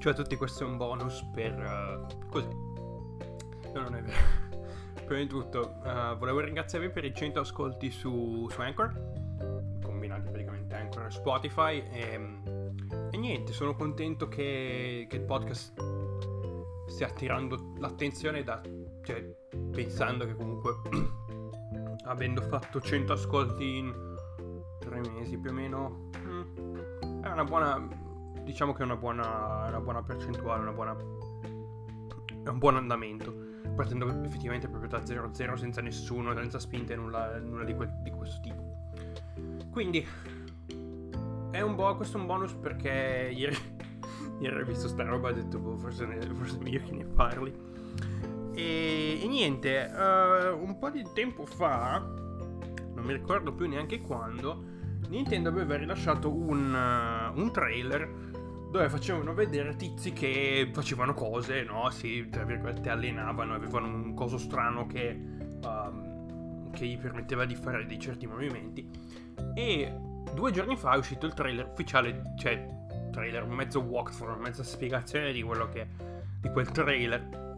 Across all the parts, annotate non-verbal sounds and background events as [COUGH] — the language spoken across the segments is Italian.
Cioè, tutti questi è un bonus per. Uh, così. No, non è vero. [LAUGHS] Prima di tutto, uh, volevo ringraziarvi per i 100 ascolti su, su Anchor, combinati praticamente Anchor e Spotify. E, e niente, sono contento che, che, il podcast stia attirando l'attenzione da. Cioè, pensando che comunque, [CLEARS THROAT] avendo fatto 100 ascolti in tre mesi più o meno, mm, è una buona diciamo che è una buona, una buona percentuale, una buona, un buon andamento. Partendo effettivamente proprio da 0-0 senza nessuno, senza spinte, nulla, nulla di, que- di, questo tipo. Quindi, è un bo- questo è un bonus perché ieri, [LAUGHS] ieri ho visto sta roba e ho detto, boh, forse, ne, forse è meglio che ne parli. E, e niente, uh, un po' di tempo fa, non mi ricordo più neanche quando, Nintendo aveva rilasciato un, uh, un trailer dove facevano vedere tizi che facevano cose, no? Si, tra virgolette, allenavano, avevano un coso strano che, um, che gli permetteva di fare dei certi movimenti. E due giorni fa è uscito il trailer ufficiale, cioè trailer, mezzo walkthrough, mezza spiegazione di quello che di quel trailer.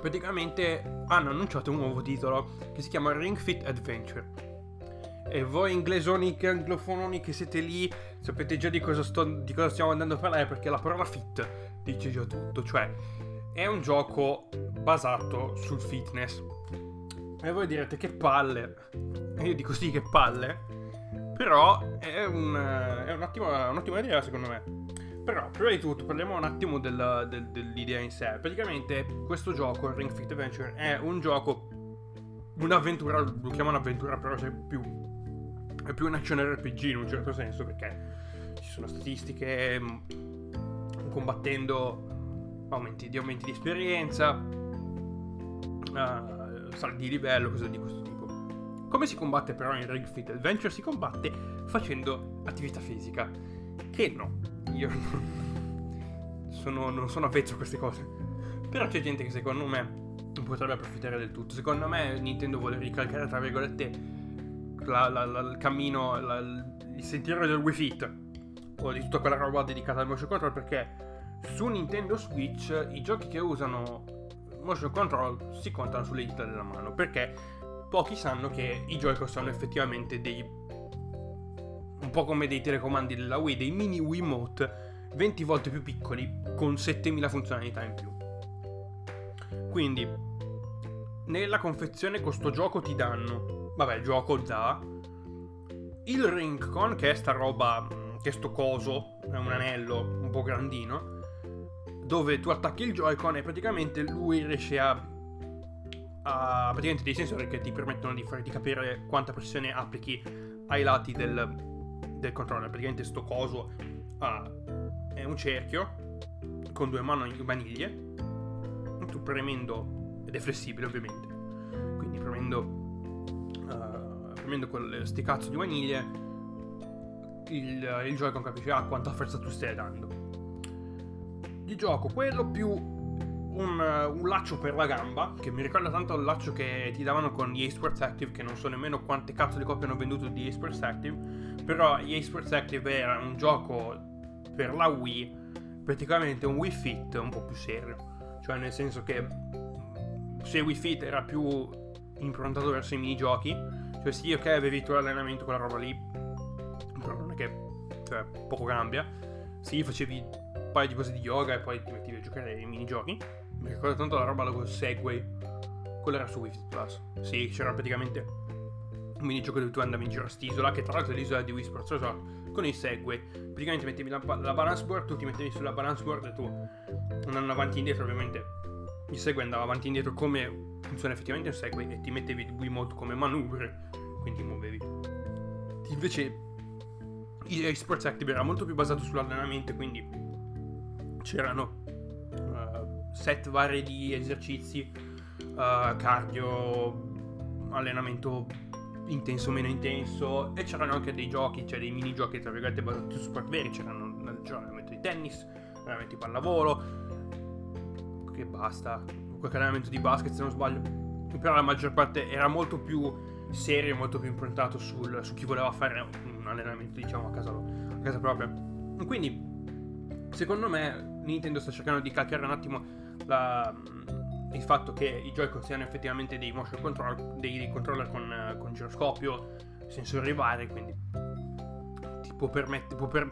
Praticamente hanno annunciato un nuovo titolo che si chiama Ring Fit Adventure e voi inglesoni che anglofononi che siete lì sapete già di cosa, sto, di cosa stiamo andando a parlare perché la parola fit dice già tutto, cioè è un gioco basato sul fitness. E voi direte che palle, e io dico sì che palle, però è, un, è un'ottima, un'ottima idea secondo me. Però, prima di tutto, parliamo un attimo del, del, dell'idea in sé. Praticamente, questo gioco, Ring Fit Adventure, è un gioco, un'avventura, lo chiamo un'avventura, però c'è più è più un action RPG in un certo senso perché ci sono statistiche mm, combattendo aumenti di, aumenti di esperienza, uh, saldi di livello, cose di questo tipo. Come si combatte però in Ring Fit Adventure? Si combatte facendo attività fisica. Che no, io [LAUGHS] sono, non sono avvezzo a queste cose. Però c'è gente che secondo me potrebbe approfittare del tutto. Secondo me Nintendo vuole ricalcare, tra virgolette, la, la, la, il cammino, il sentiero del Wii Fit o di tutta quella roba dedicata al motion control perché su Nintendo Switch i giochi che usano motion control si contano sulle dita della mano perché pochi sanno che i Joy-Con sono effettivamente dei un po' come dei telecomandi della Wii, dei mini Wiimote 20 volte più piccoli con 7000 funzionalità in più. Quindi nella confezione con sto gioco ti danno vabbè, gioco già. Il Ring Con, che è sta roba, mm, che è sto coso, è un anello un po' grandino, dove tu attacchi il Joy-Con e praticamente lui riesce a, a praticamente dei sensori che ti permettono di, fare, di capire quanta pressione applichi ai lati del, del controller. Praticamente sto coso ah, è un cerchio con due mani maniglie, tu premendo, ed è flessibile ovviamente, quindi premendo premendo questi cazzo di vaniglie, il, il Joy-Con capisce ah, quanta forza tu stai dando. Il gioco, quello più un, un, laccio per la gamba, che mi ricorda tanto il laccio che ti davano con gli Sports Active, che non so nemmeno quante cazzo di copie hanno venduto di Sports Active, però gli Sports Active era un gioco per la Wii, praticamente un Wii Fit un po' più serio, cioè nel senso che se Wii Fit era più improntato verso i minigiochi, cioè sì, ok, avevi tu l'allenamento, quella roba lì, però non è che cioè, poco cambia. Sì, facevi un paio di cose di yoga e poi ti mettevi a giocare ai minigiochi. Mi ricordo tanto la roba con Segway. Quello era su Wi Plus. Sì, c'era praticamente un minigioco dove tu andavi in giro a st'isola, che tra l'altro è l'isola di Wii Sports Resort, con i Segway. Praticamente mettevi la, la balance board, tu ti mettevi sulla balance board e tu andando avanti e indietro, ovviamente il Segway andava avanti e indietro come funziona effettivamente un Segway e ti mettevi il Wiimote come manubrio, quindi muovevi. Invece EA Sports Active era molto più basato sull'allenamento, quindi c'erano uh, set vari di esercizi, uh, cardio, allenamento intenso o meno intenso e c'erano anche dei giochi, cioè dei minigiochi tra virgolette basati su sport veri, c'erano allenamento di tennis, allenamento di pallavolo, che basta, qualche allenamento di basket se non sbaglio, però la maggior parte era molto più serio, molto più improntato sul, su chi voleva fare un allenamento diciamo a casa, a casa propria. Quindi secondo me Nintendo sta cercando di calcare un attimo la, il fatto che i Joy-Con siano effettivamente dei motion control, dei controller con, con giroscopio, sensori vari, quindi ti può permettere, può per,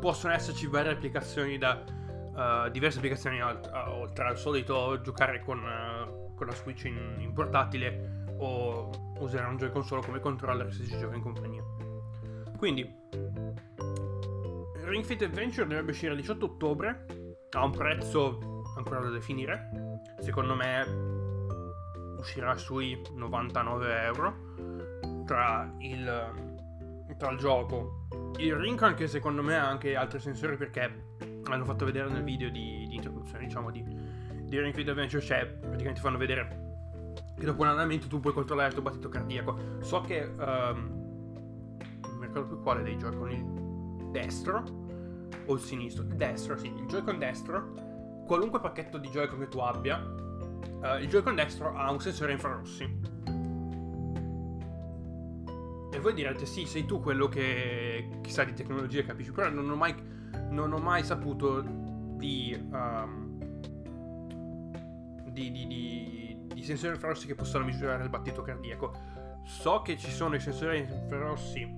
possono esserci varie applicazioni da uh, diverse applicazioni alt, uh, oltre al solito giocare con, uh, con la Switch in, in, portatile o usare un Joy-Con solo come controller se si gioca in compagnia. Quindi Ring Fit Adventure dovrebbe uscire il 18 ottobre a un prezzo ancora da definire. Secondo me uscirà sui 99 euro tra il, tra il gioco, il Ring anche secondo me ha anche altri sensori perché hanno fatto vedere nel video di, di introduzione diciamo di, di Ring Fit Adventure cioè praticamente fanno vedere che dopo un allenamento tu puoi controllare il tuo battito cardiaco. So che um, non mi ricordo più quale dei Joy-Con il destro o il sinistro, il destro, sì, il Joy-Con destro, qualunque pacchetto di Joy-Con che tu abbia, uh, il Joy-Con destro ha un sensore infrarossi. E voi direte, sì, sei tu quello che, sa di tecnologia capisci, però non ho mai, non ho mai saputo di, um, di, di, di, di sensori infrarossi che possano misurare il battito cardiaco. So che ci sono i sensori infrarossi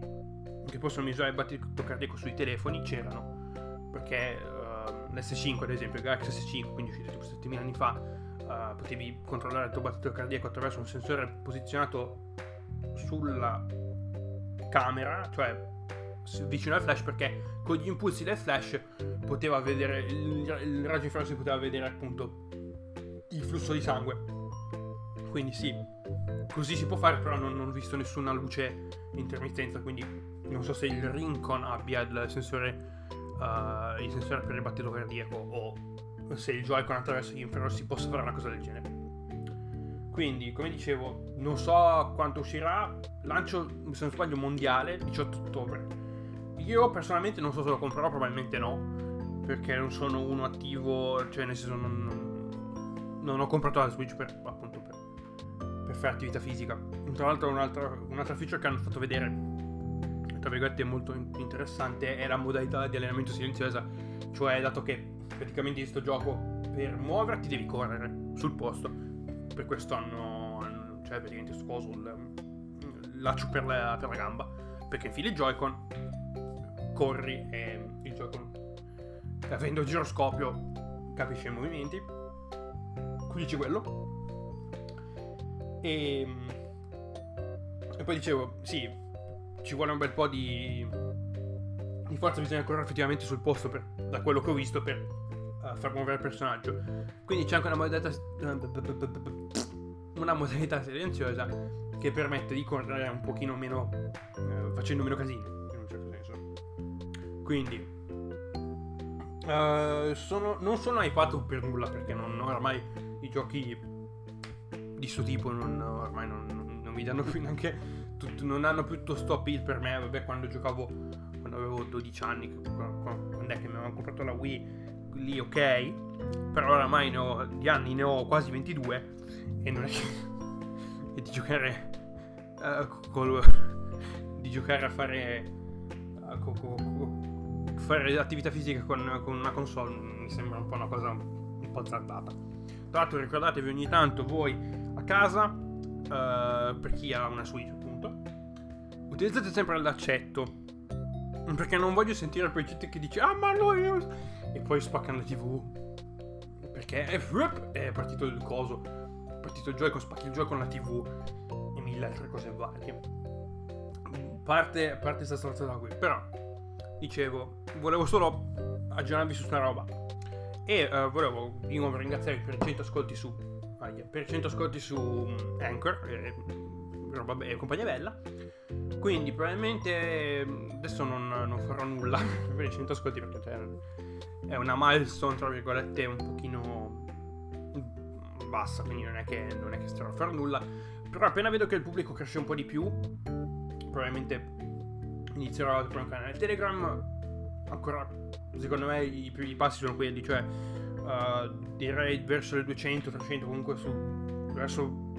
che possono misurare il battito cardiaco sui telefoni, c'erano perché uh, l'S5 ad esempio, il Galaxy S5, quindi uscito tipo 7000 anni fa, uh, potevi controllare il tuo battito cardiaco attraverso un sensore posizionato sulla camera, cioè vicino al flash perché con gli impulsi del flash poteva vedere il, il raggio infrarossi poteva vedere appunto il flusso di sangue quindi sì così si può fare però non, non ho visto nessuna luce intermittenza quindi non so se il Rincon abbia il sensore uh, il sensore per il battito cardiaco o se il Joy-Con attraverso gli infrarossi possa fare una cosa del genere. Quindi, come dicevo, non so quanto uscirà. Lancio, se non sbaglio, mondiale 18 ottobre. Io personalmente non so se lo comprerò, probabilmente no. Perché non sono uno attivo, cioè nel senso non, non ho comprato la Switch per, appunto, per, per fare attività fisica. Tra l'altro un'altra, un'altra feature che hanno fatto vedere tra virgolette molto interessante è la modalità di allenamento silenziosa, cioè dato che praticamente in questo gioco per muoverti devi correre sul posto, per questo hanno, cioè praticamente sto coso, il laccio per la, per la gamba, perché infili il Joy-Con, corri e il Joy-Con avendo il giroscopio capisce i movimenti, qui c'è quello. E, e poi dicevo, sì, ci vuole un bel po' di, di forza, bisogna correre effettivamente sul posto per, da quello che ho visto per uh, far muovere il personaggio. Quindi c'è anche una modalità, una modalità silenziosa che permette di correre un pochino meno, uh, facendo meno casino, Quindi, uh, sono, non sono hypato per nulla perché non, ormai i giochi di questo tipo non, ormai non, non, non mi danno più neanche tutto, non hanno più tutto sto appeal per me. Vabbè, quando giocavo, quando avevo 12 anni, quando è che mi avevano comprato la Wii, lì ok. Però oramai ne ho, di anni ne ho quasi 22 e non è che... [LAUGHS] e di giocare... Uh, col, [LAUGHS] di giocare a fare... Uh, co, co, fare attività fisica con, con, una console mi sembra un po' una cosa un po' azzardata. Tra l'altro ricordatevi ogni tanto voi a casa, uh, per chi ha una Switch utilizzate sempre l'accetto. Perché non voglio sentire poi gente che dice Ah ma noi... E poi spaccano la tv. Perché è, partito il coso. È partito il gioco, spacchi il gioco con la tv. E mille altre cose varie. Parte, parte questa stronzata qui. Però, dicevo, volevo solo aggiornarvi su sta roba. E uh, volevo di nuovo ringraziarvi per 100 ascolti su... per 100 ascolti su um, Anchor. E, roba be- compagnia bella. Quindi probabilmente adesso non, non farò nulla [LAUGHS] per i 100 ascolti perché è una milestone tra virgolette un pochino bassa, quindi non è che, non è che starò a fare nulla. Però appena vedo che il pubblico cresce un po' di più, probabilmente inizierò a aprire un canale Telegram. Ancora, secondo me, i primi passi sono quelli, cioè uh, direi verso le 200-300 comunque su, verso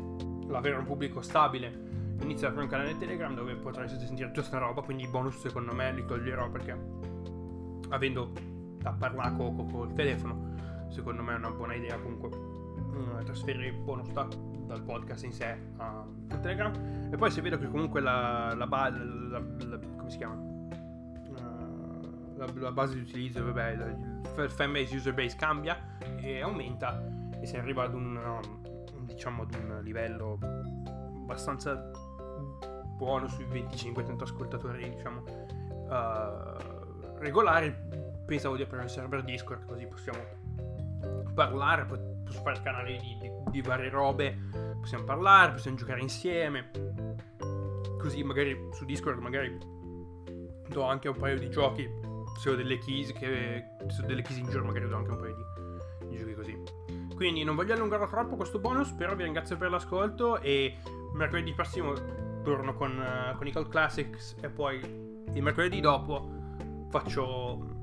l'avere un pubblico stabile inizio a aprire un canale Telegram dove potreste sentire tutta questa roba quindi i bonus secondo me li toglierò perché avendo da parlare con col telefono. Secondo me è una buona idea comunque uh, trasferire il bonus da, dal podcast in sé a, a, Telegram. E poi se vedo che comunque la, la, la, la come si chiama? La, base di utilizzo, vabbè, il fanbase user base cambia e aumenta e si arriva ad un, um, diciamo, ad un livello abbastanza buono sui 25-30 ascoltatori, diciamo, uh, regolari, pensavo di aprire un server Discord così possiamo parlare, posso fare canali di, di, di, varie robe, possiamo parlare, possiamo giocare insieme, così magari su Discord magari do anche un paio di giochi, se ho delle keys, che, se ho delle keys in giro magari do anche un paio di, di giochi così. Quindi non voglio allungarlo troppo questo bonus, però vi ringrazio per l'ascolto e mercoledì prossimo torno con, uh, con i Cult Classics e poi il mercoledì dopo faccio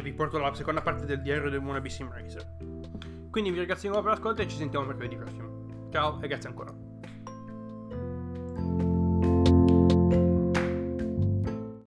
vi porto la seconda parte del diario del Wannabe Sim Racer. Quindi vi ringrazio di nuovo per l'ascolto e ci sentiamo mercoledì prossimo. Ciao e grazie ancora.